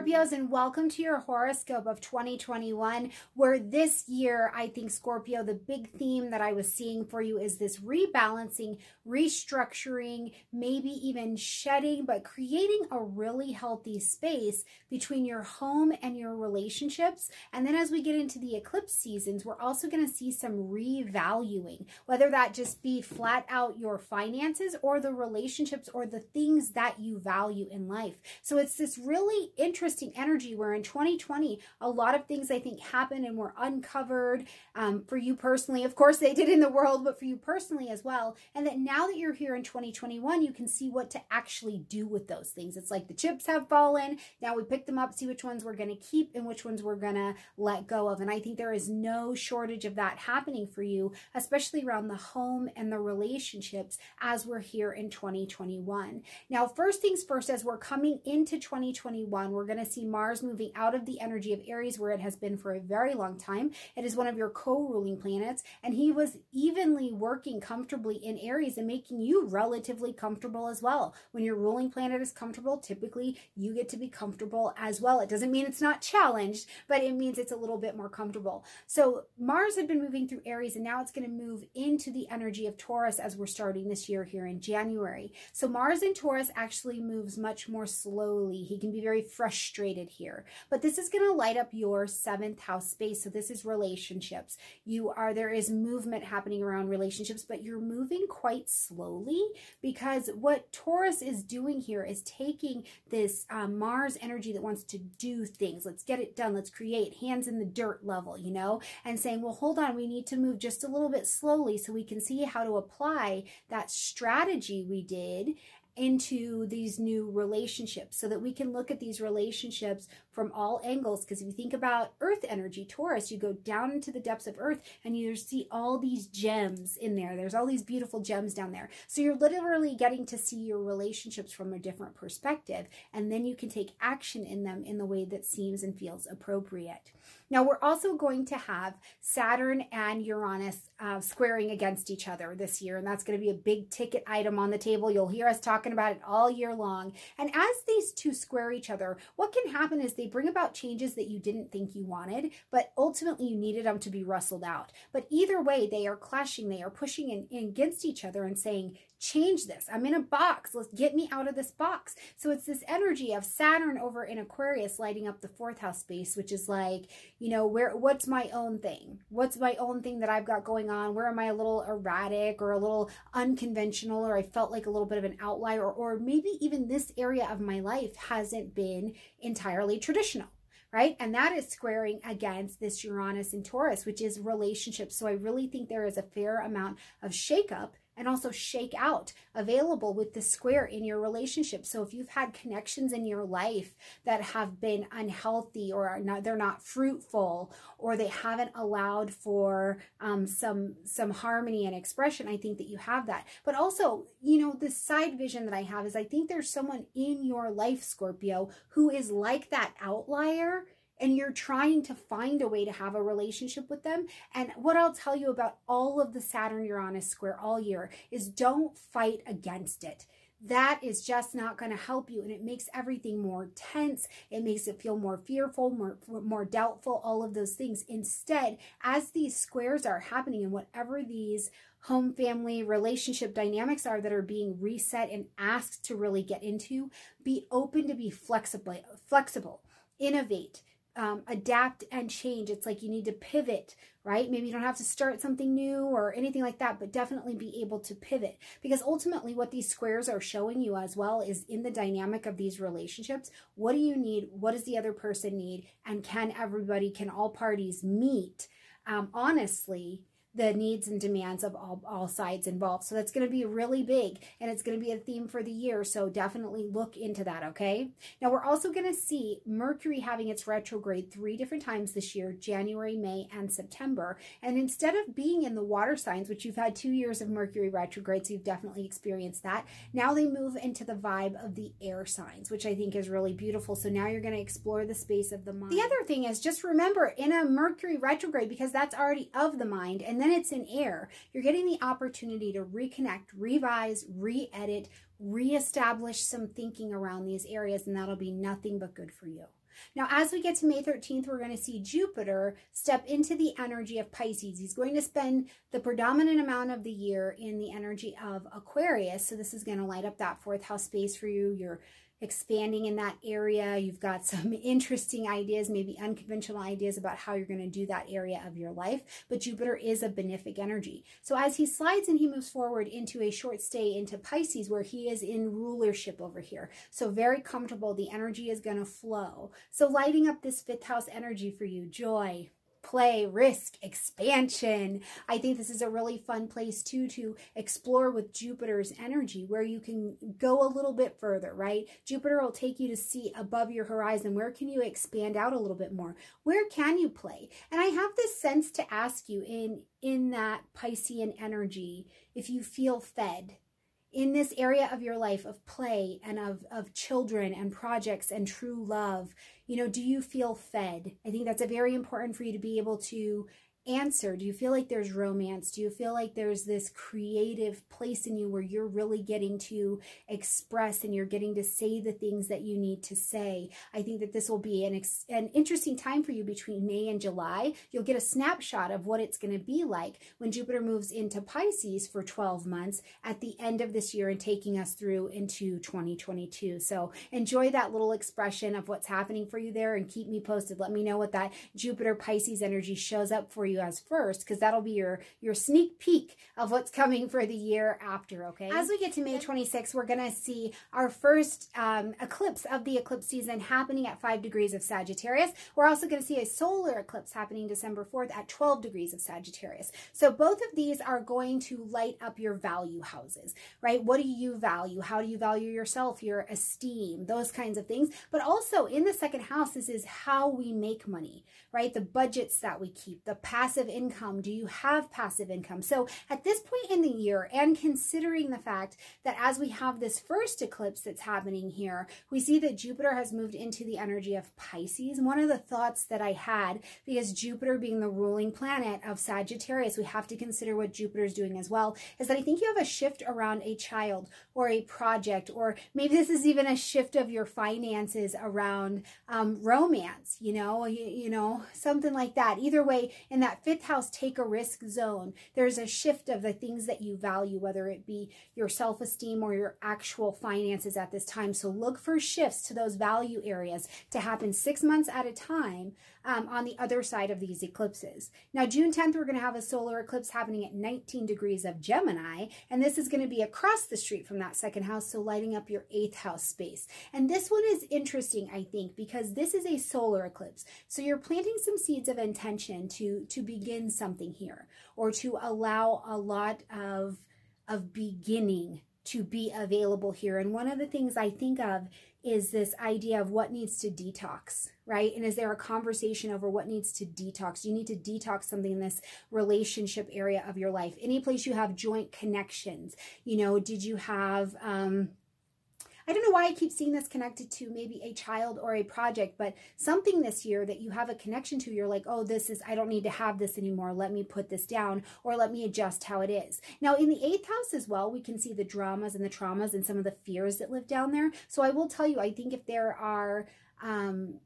Scorpios, and welcome to your horoscope of 2021. Where this year, I think, Scorpio, the big theme that I was seeing for you is this rebalancing, restructuring, maybe even shedding, but creating a really healthy space between your home and your relationships. And then as we get into the eclipse seasons, we're also going to see some revaluing, whether that just be flat out your finances or the relationships or the things that you value in life. So it's this really interesting energy where in 2020, a lot of things I think happened and were uncovered um, for you personally. Of course, they did in the world, but for you personally as well. And that now that you're here in 2021, you can see what to actually do with those things. It's like the chips have fallen. Now we pick them up, see which ones we're going to keep and which ones we're going to let go of. And I think there is no shortage of that happening for you, especially around the home and the relationships as we're here in 2021. Now, first things first, as we're coming into 2021, we're going to see Mars moving out of the energy of Aries where it has been for a very long time. It is one of your co-ruling planets and he was evenly working comfortably in Aries and making you relatively comfortable as well. When your ruling planet is comfortable, typically you get to be comfortable as well. It doesn't mean it's not challenged, but it means it's a little bit more comfortable. So Mars had been moving through Aries and now it's going to move into the energy of Taurus as we're starting this year here in January. So Mars in Taurus actually moves much more slowly. He can be very frustrated here. But this is going to light up your seventh house space. So this is relationships. You are, there is movement happening around relationships, but you're moving quite slowly because what Taurus is doing here is taking this um, Mars energy that wants to do things. Let's get it done. Let's create hands in the dirt level, you know, and saying, well, hold on, we need to move just a little bit slowly so we can see how to apply that strategy we did into these new relationships so that we can look at these relationships from all angles. Because if you think about earth energy, Taurus, you go down into the depths of earth and you see all these gems in there. There's all these beautiful gems down there. So you're literally getting to see your relationships from a different perspective. And then you can take action in them in the way that seems and feels appropriate. Now, we're also going to have Saturn and Uranus uh, squaring against each other this year, and that's going to be a big ticket item on the table. You'll hear us talking about it all year long. And as these two square each other, what can happen is they bring about changes that you didn't think you wanted, but ultimately you needed them to be rustled out. But either way, they are clashing, they are pushing in, in against each other and saying, change this. I'm in a box. Let's get me out of this box. So it's this energy of Saturn over in Aquarius lighting up the fourth house space, which is like, you know, where what's my own thing? What's my own thing that I've got going on? Where am I a little erratic or a little unconventional or I felt like a little bit of an outlier or, or maybe even this area of my life hasn't been entirely traditional right? And that is squaring against this Uranus and Taurus, which is relationships. So I really think there is a fair amount of shakeup and also shake out available with the square in your relationship. So if you've had connections in your life that have been unhealthy or not, they're not fruitful or they haven't allowed for um, some some harmony and expression, I think that you have that. But also, you know, the side vision that I have is I think there's someone in your life, Scorpio, who is like that outlier and you're trying to find a way to have a relationship with them. And what I'll tell you about all of the Saturn Uranus square all year is don't fight against it. That is just not going to help you and it makes everything more tense. It makes it feel more fearful more more doubtful all of those things. Instead as these squares are happening and whatever these home family relationship dynamics are that are being reset and asked to really get into be open to be flexible flexible innovate um, adapt and change. It's like you need to pivot, right? Maybe you don't have to start something new or anything like that, but definitely be able to pivot. Because ultimately, what these squares are showing you as well is in the dynamic of these relationships, what do you need? What does the other person need? And can everybody, can all parties meet um, honestly the needs and demands of all, all sides involved. So that's going to be really big and it's going to be a theme for the year. So definitely look into that, okay? Now we're also going to see Mercury having its retrograde three different times this year, January, May, and September. And instead of being in the water signs, which you've had two years of Mercury retrograde, so you've definitely experienced that, now they move into the vibe of the air signs, which I think is really beautiful. So now you're going to explore the space of the mind. The other thing is just remember in a Mercury retrograde, because that's already of the mind, and then it's in air, you're getting the opportunity to reconnect, revise, re-edit, reestablish some thinking around these areas, and that'll be nothing but good for you. Now, as we get to May 13th, we're going to see Jupiter step into the energy of Pisces. He's going to spend the predominant amount of the year in the energy of Aquarius. So this is going to light up that fourth house space for you. Your expanding in that area. You've got some interesting ideas, maybe unconventional ideas about how you're going to do that area of your life. But Jupiter is a benefic energy. So as he slides and he moves forward into a short stay into Pisces, where he is in rulership over here. So very comfortable. The energy is going to flow. So lighting up this fifth house energy for you, joy, play, risk, expansion. I think this is a really fun place too to explore with Jupiter's energy where you can go a little bit further, right? Jupiter will take you to see above your horizon. Where can you expand out a little bit more? Where can you play? And I have this sense to ask you in in that Piscean energy if you feel fed in this area of your life of play and of, of children and projects and true love, you know, do you feel fed? I think that's a very important for you to be able to answer? Do you feel like there's romance? Do you feel like there's this creative place in you where you're really getting to express and you're getting to say the things that you need to say? I think that this will be an, an interesting time for you between May and July. You'll get a snapshot of what it's going to be like when Jupiter moves into Pisces for 12 months at the end of this year and taking us through into 2022. So enjoy that little expression of what's happening for you there and keep me posted. Let me know what that Jupiter Pisces energy shows up for you you guys first because that'll be your your sneak peek of what's coming for the year after okay? As we get to may 26th we're gonna see our first um, eclipse of the eclipse season happening at 5 degrees of sagittarius. We're also going to see a solar eclipse happening december 4th at 12 degrees of sagittarius. So both of these are going to light up your value houses right? What do you value? How do you value yourself your esteem those kinds of things? But also in the second house this is how we make money right? The budgets that we keep the passive income? Do you have passive income? So at this point in the year, and considering the fact that as we have this first eclipse that's happening here, we see that Jupiter has moved into the energy of Pisces. One of the thoughts that I had, because Jupiter being the ruling planet of Sagittarius, we have to consider what Jupiter is doing as well, is that I think you have a shift around a child or a project, or maybe this is even a shift of your finances around um, romance, you know, you, you know, something like that. Either way, in that that fifth house take a risk zone, there's a shift of the things that you value, whether it be your self esteem or your actual finances at this time. So look for shifts to those value areas to happen six months at a time um, on the other side of these eclipses. Now, June 10th, we're going to have a solar eclipse happening at 19 degrees of Gemini, and this is going to be across the street from that second house, so lighting up your eighth house space. And this one is interesting, I think, because this is a solar eclipse. So you're planting some seeds of intention to, to begin something here or to allow a lot of, of beginning to be available here. And one of the things I think of is this idea of what needs to detox, right? And is there a conversation over what needs to detox? You need to detox something in this relationship area of your life. Any place you have joint connections, you know, did you have, um, I don't know why I keep seeing this connected to maybe a child or a project, but something this year that you have a connection to, you're like, oh, this is, I don't need to have this anymore. Let me put this down or let me adjust how it is. Now, in the eighth house as well, we can see the dramas and the traumas and some of the fears that live down there. So I will tell you, I think if there are, um,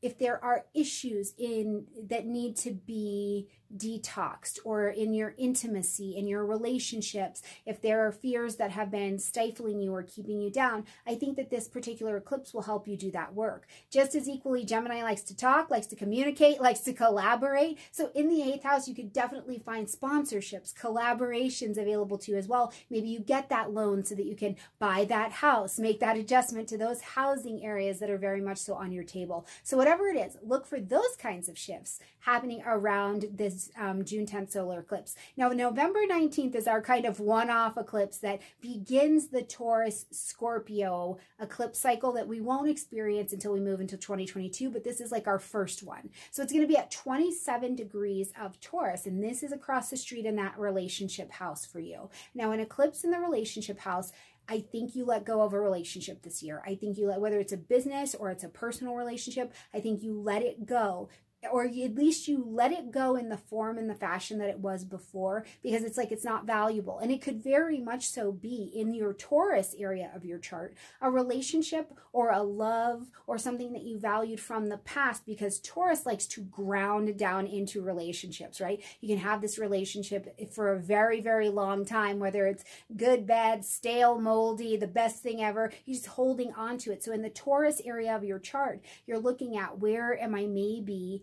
if there are issues in that need to be detoxed or in your intimacy, in your relationships, if there are fears that have been stifling you or keeping you down, I think that this particular eclipse will help you do that work. Just as equally, Gemini likes to talk, likes to communicate, likes to collaborate. So in the eighth house, you could definitely find sponsorships, collaborations available to you as well. Maybe you get that loan so that you can buy that house, make that adjustment to those housing areas that are very much so on your table. So whatever it is, look for those kinds of shifts happening around this um, June 10th solar eclipse. Now, November 19th is our kind of one-off eclipse that begins the Taurus Scorpio eclipse cycle that we won't experience until we move into 2022, but this is like our first one. So it's going to be at 27 degrees of Taurus, and this is across the street in that relationship house for you. Now, an eclipse in the relationship house I think you let go of a relationship this year. I think you let, whether it's a business or it's a personal relationship, I think you let it go or at least you let it go in the form and the fashion that it was before because it's like it's not valuable. And it could very much so be in your Taurus area of your chart, a relationship or a love or something that you valued from the past because Taurus likes to ground down into relationships, right? You can have this relationship for a very, very long time, whether it's good, bad, stale, moldy, the best thing ever. You're just holding on to it. So in the Taurus area of your chart, you're looking at where am I maybe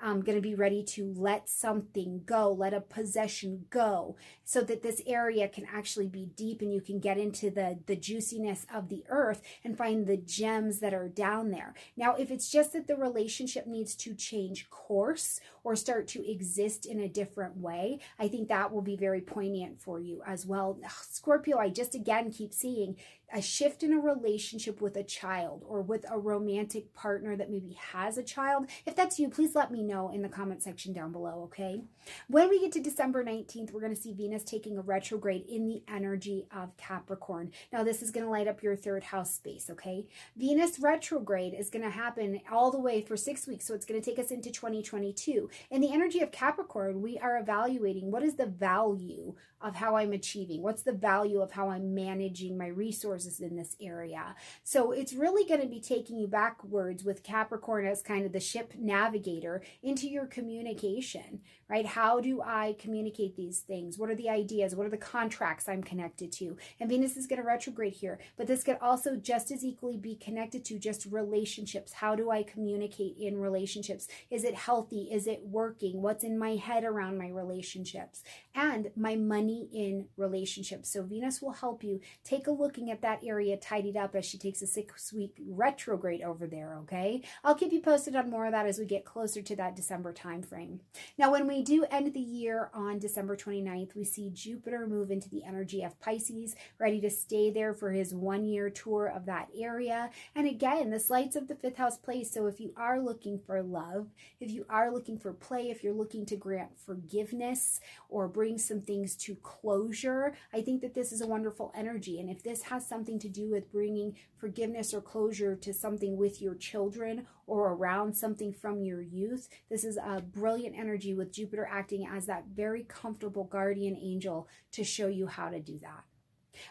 um, going to be ready to let something go, let a possession go, so that this area can actually be deep and you can get into the, the juiciness of the earth and find the gems that are down there. Now, if it's just that the relationship needs to change course or start to exist in a different way, I think that will be very poignant for you as well. Scorpio, I just again keep seeing a shift in a relationship with a child or with a romantic partner that maybe has a child. If that's you, please let me know in the comment section down below, okay? When we get to December 19th, we're going to see Venus taking a retrograde in the energy of Capricorn. Now, this is going to light up your third house space, okay? Venus retrograde is going to happen all the way for six weeks, so it's going to take us into 2022. In the energy of Capricorn, we are evaluating what is the value of how I'm achieving? What's the value of how I'm managing my resources in this area? So it's really going to be taking you backwards with Capricorn as kind of the ship navigator into your communication, right? How do I communicate these things? What are the ideas? What are the contracts I'm connected to? And Venus is going to retrograde here, but this could also just as equally be connected to just relationships. How do I communicate in relationships? Is it healthy? Is it working? What's in my head around my relationships? And my money in relationships. So Venus will help you take a looking at that area tidied up as she takes a six week retrograde over there, okay? I'll keep you posted on more of that as we get closer to that December time frame. Now, when we do end the year on December 29th, we see Jupiter move into the energy of Pisces, ready to stay there for his one year tour of that area. And again, this lights of the fifth house place. So if you are looking for love, if you are looking for play, if you're looking to grant forgiveness or bring some things to closure, I think that this is a wonderful energy. And if this has something to do with bringing forgiveness or closure to something with your children or around something from your youth, this is a brilliant energy with Jupiter acting as that very comfortable guardian angel to show you how to do that.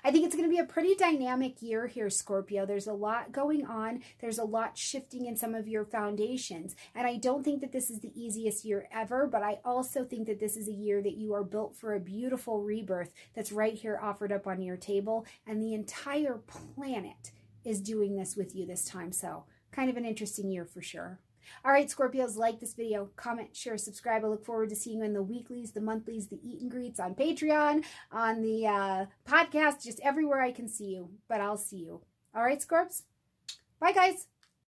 I think it's going to be a pretty dynamic year here, Scorpio. There's a lot going on. There's a lot shifting in some of your foundations. And I don't think that this is the easiest year ever, but I also think that this is a year that you are built for a beautiful rebirth that's right here offered up on your table. And the entire planet is doing this with you this time. So kind of an interesting year for sure. All right, Scorpios, like this video, comment, share, subscribe. I look forward to seeing you in the weeklies, the monthlies, the eat and greets on Patreon, on the uh, podcast, just everywhere I can see you. But I'll see you. All right, Scorps? Bye, guys.